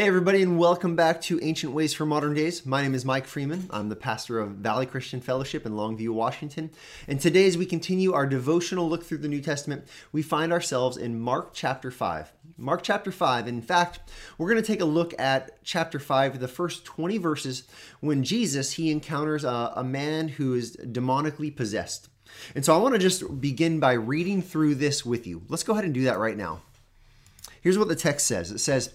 Hey, everybody, and welcome back to Ancient Ways for Modern Days. My name is Mike Freeman. I'm the pastor of Valley Christian Fellowship in Longview, Washington. And today, as we continue our devotional look through the New Testament, we find ourselves in Mark chapter 5. Mark chapter 5. In fact, we're going to take a look at chapter 5, the first 20 verses, when Jesus, he encounters a, a man who is demonically possessed. And so I want to just begin by reading through this with you. Let's go ahead and do that right now. Here's what the text says. It says,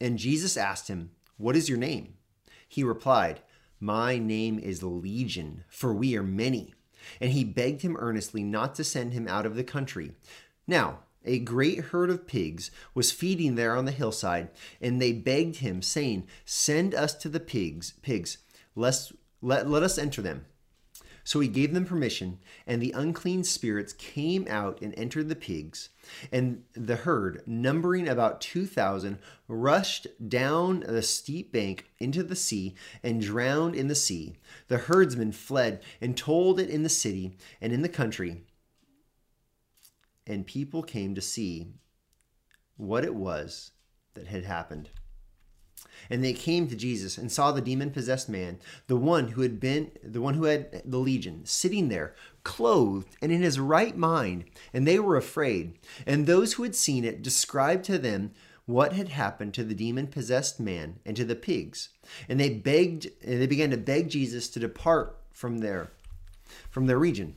And Jesus asked him, What is your name? He replied, My name is Legion, for we are many. And he begged him earnestly not to send him out of the country. Now, a great herd of pigs was feeding there on the hillside, and they begged him, saying, Send us to the pigs, pigs, lest, let, let us enter them. So he gave them permission, and the unclean spirits came out and entered the pigs. And the herd, numbering about 2,000, rushed down the steep bank into the sea and drowned in the sea. The herdsmen fled and told it in the city and in the country. And people came to see what it was that had happened. And they came to Jesus and saw the demon possessed man, the one who had been the one who had the legion, sitting there, clothed and in his right mind, and they were afraid. And those who had seen it described to them what had happened to the demon possessed man and to the pigs. And they begged and they began to beg Jesus to depart from there from their region.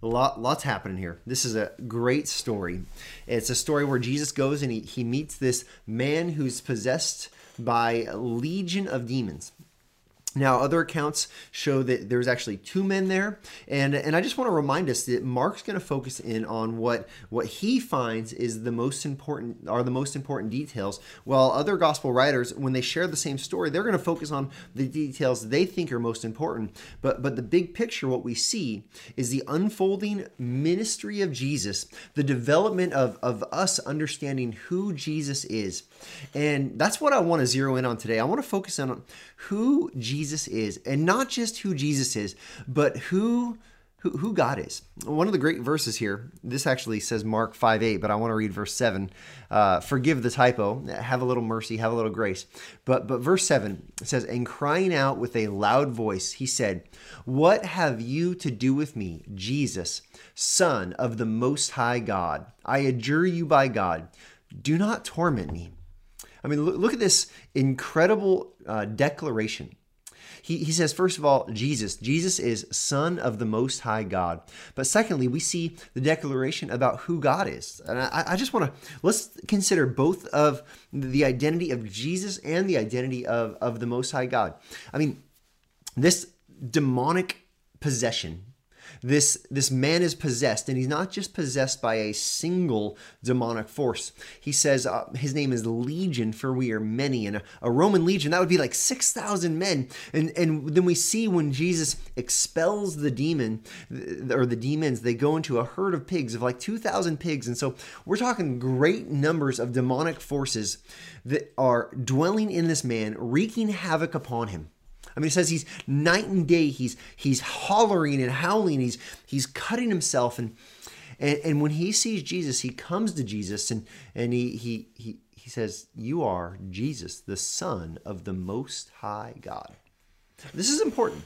Lot, lots happening here. This is a great story. It's a story where Jesus goes and he, he meets this man who's possessed by a legion of demons. Now, other accounts show that there's actually two men there, and and I just want to remind us that Mark's going to focus in on what what he finds is the most important are the most important details, while other gospel writers, when they share the same story, they're going to focus on the details they think are most important. But but the big picture, what we see is the unfolding ministry of Jesus, the development of of us understanding who Jesus is, and that's what I want to zero in on today. I want to focus in on who Jesus is, and not just who Jesus is, but who who, who God is. One of the great verses here, this actually says Mark 5 8, but I want to read verse 7. Uh, forgive the typo, have a little mercy, have a little grace. But, but verse 7 says, And crying out with a loud voice, he said, What have you to do with me, Jesus, Son of the Most High God? I adjure you by God, do not torment me. I mean, look, look at this incredible uh, declaration. He, he says, first of all, Jesus. Jesus is Son of the Most High God. But secondly, we see the declaration about who God is. And I, I just want to, let's consider both of the identity of Jesus and the identity of, of the Most High God. I mean, this demonic possession this this man is possessed and he's not just possessed by a single demonic force. He says uh, his name is legion for we are many and a, a roman legion that would be like 6000 men. And and then we see when jesus expels the demon or the demons they go into a herd of pigs of like 2000 pigs. And so we're talking great numbers of demonic forces that are dwelling in this man wreaking havoc upon him I mean, it says he's night and day. He's he's hollering and howling. He's he's cutting himself and and, and when he sees Jesus, he comes to Jesus and and he he he he says, "You are Jesus, the Son of the Most High God." This is important.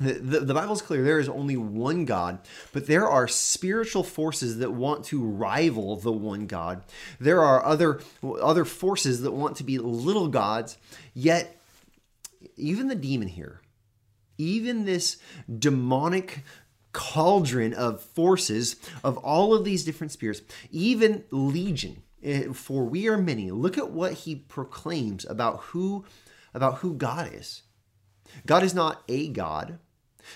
The, the, the Bible is clear. There is only one God, but there are spiritual forces that want to rival the one God. There are other other forces that want to be little gods. Yet, even the demon here, even this demonic cauldron of forces of all of these different spirits, even Legion, eh, for we are many. Look at what he proclaims about who about who God is. God is not a God.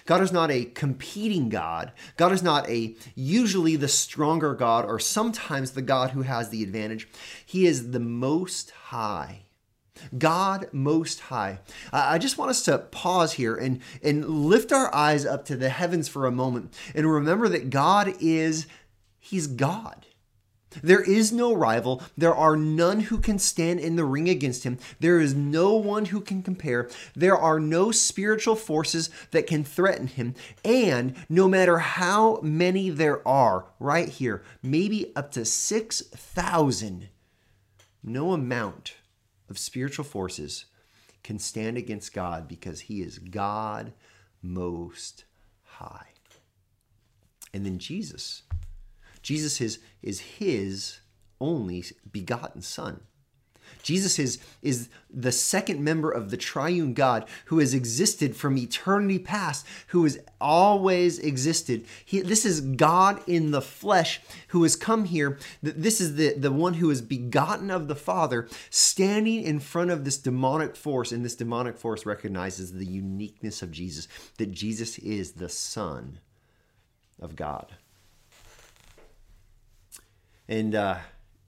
God is not a competing God. God is not a usually the stronger God or sometimes the God who has the advantage. He is the most high. God most high. I just want us to pause here and, and lift our eyes up to the heavens for a moment and remember that God is, He's God. There is no rival. There are none who can stand in the ring against him. There is no one who can compare. There are no spiritual forces that can threaten him. And no matter how many there are, right here, maybe up to 6,000, no amount of spiritual forces can stand against God because he is God most high. And then Jesus Jesus is, is his only begotten Son. Jesus is, is the second member of the triune God who has existed from eternity past, who has always existed. He, this is God in the flesh who has come here. This is the, the one who is begotten of the Father, standing in front of this demonic force, and this demonic force recognizes the uniqueness of Jesus, that Jesus is the Son of God. And uh,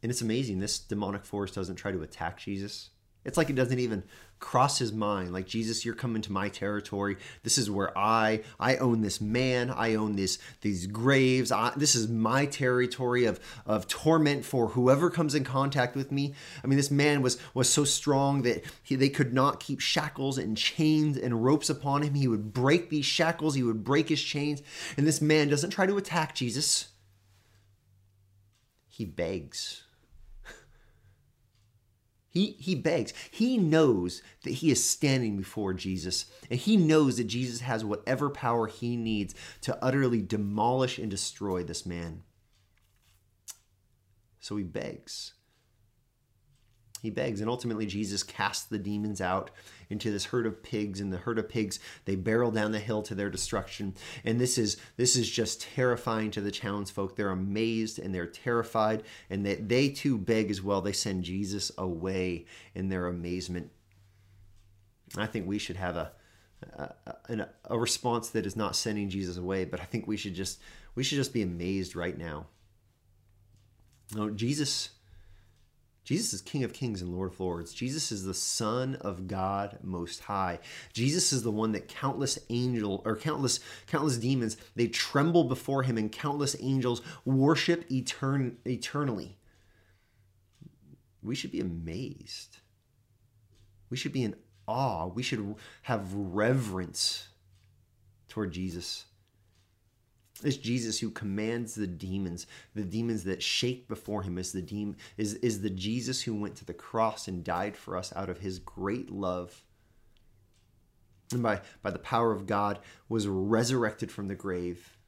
and it's amazing. This demonic force doesn't try to attack Jesus. It's like it doesn't even cross his mind. Like Jesus, you're coming to my territory. This is where I I own this man. I own this these graves. I, this is my territory of of torment for whoever comes in contact with me. I mean, this man was was so strong that he, they could not keep shackles and chains and ropes upon him. He would break these shackles. He would break his chains. And this man doesn't try to attack Jesus he begs. He, he begs. He knows that he is standing before Jesus, and he knows that Jesus has whatever power he needs to utterly demolish and destroy this man. So he begs he begs. And ultimately, Jesus casts the demons out into this herd of pigs, and the herd of pigs they barrel down the hill to their destruction. And this is this is just terrifying to the townsfolk. They're amazed and they're terrified, and they, they too beg as well. They send Jesus away in their amazement. I think we should have a a, a response that is not sending Jesus away, but I think we should just we should just be amazed right now. No, Jesus Jesus is King of Kings and Lord of Lords. Jesus is the Son of God Most High. Jesus is the one that countless angel or countless countless demons they tremble before him, and countless angels worship etern- eternally. We should be amazed. We should be in awe. We should have reverence toward Jesus. It's Jesus who commands the demons. The demons that shake before him is the is, is the Jesus who went to the cross and died for us out of his great love. And by, by the power of God was resurrected from the grave.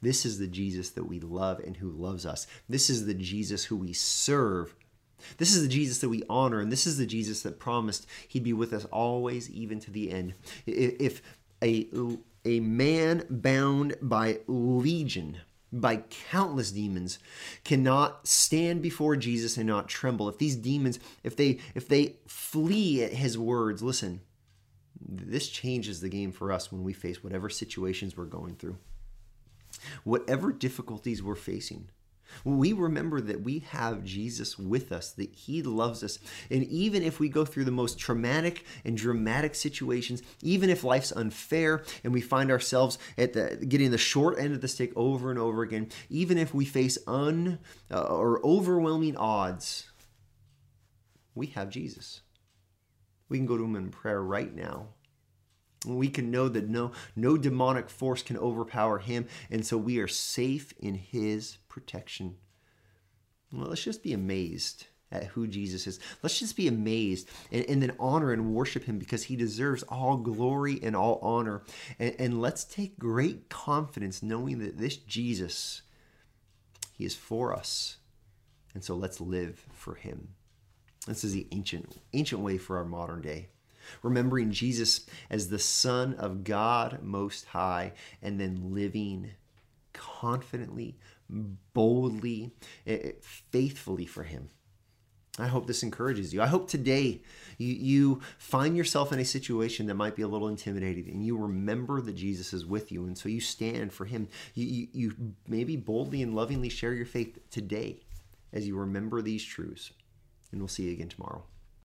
This is the Jesus that we love and who loves us. This is the Jesus who we serve. This is the Jesus that we honor, and this is the Jesus that promised he'd be with us always, even to the end. If a a man bound by legion, by countless demons, cannot stand before Jesus and not tremble. If these demons, if they if they flee at his words, listen, this changes the game for us when we face whatever situations we're going through. Whatever difficulties we're facing, we remember that we have Jesus with us, that He loves us, and even if we go through the most traumatic and dramatic situations, even if life's unfair and we find ourselves at the getting the short end of the stick over and over again, even if we face un uh, or overwhelming odds, we have Jesus. We can go to Him in prayer right now We can know that no no demonic force can overpower him, and so we are safe in his protection. Well, let's just be amazed at who Jesus is. Let's just be amazed and, and, then honor and worship him because he deserves all glory and all honor. And, and let's take great confidence knowing that this Jesus, he is for us. And so let's live for him. This is the ancient ancient way for our modern day. Remembering Jesus as the Son of God Most High and then living confidently, boldly, eh, eh, faithfully for him. I hope this encourages you. I hope today you, you find yourself in a situation that might be a little intimidating and you remember that Jesus is with you. And so you stand for him. You, you, you maybe boldly and lovingly share your faith today as you remember these truths. And we'll see you again tomorrow.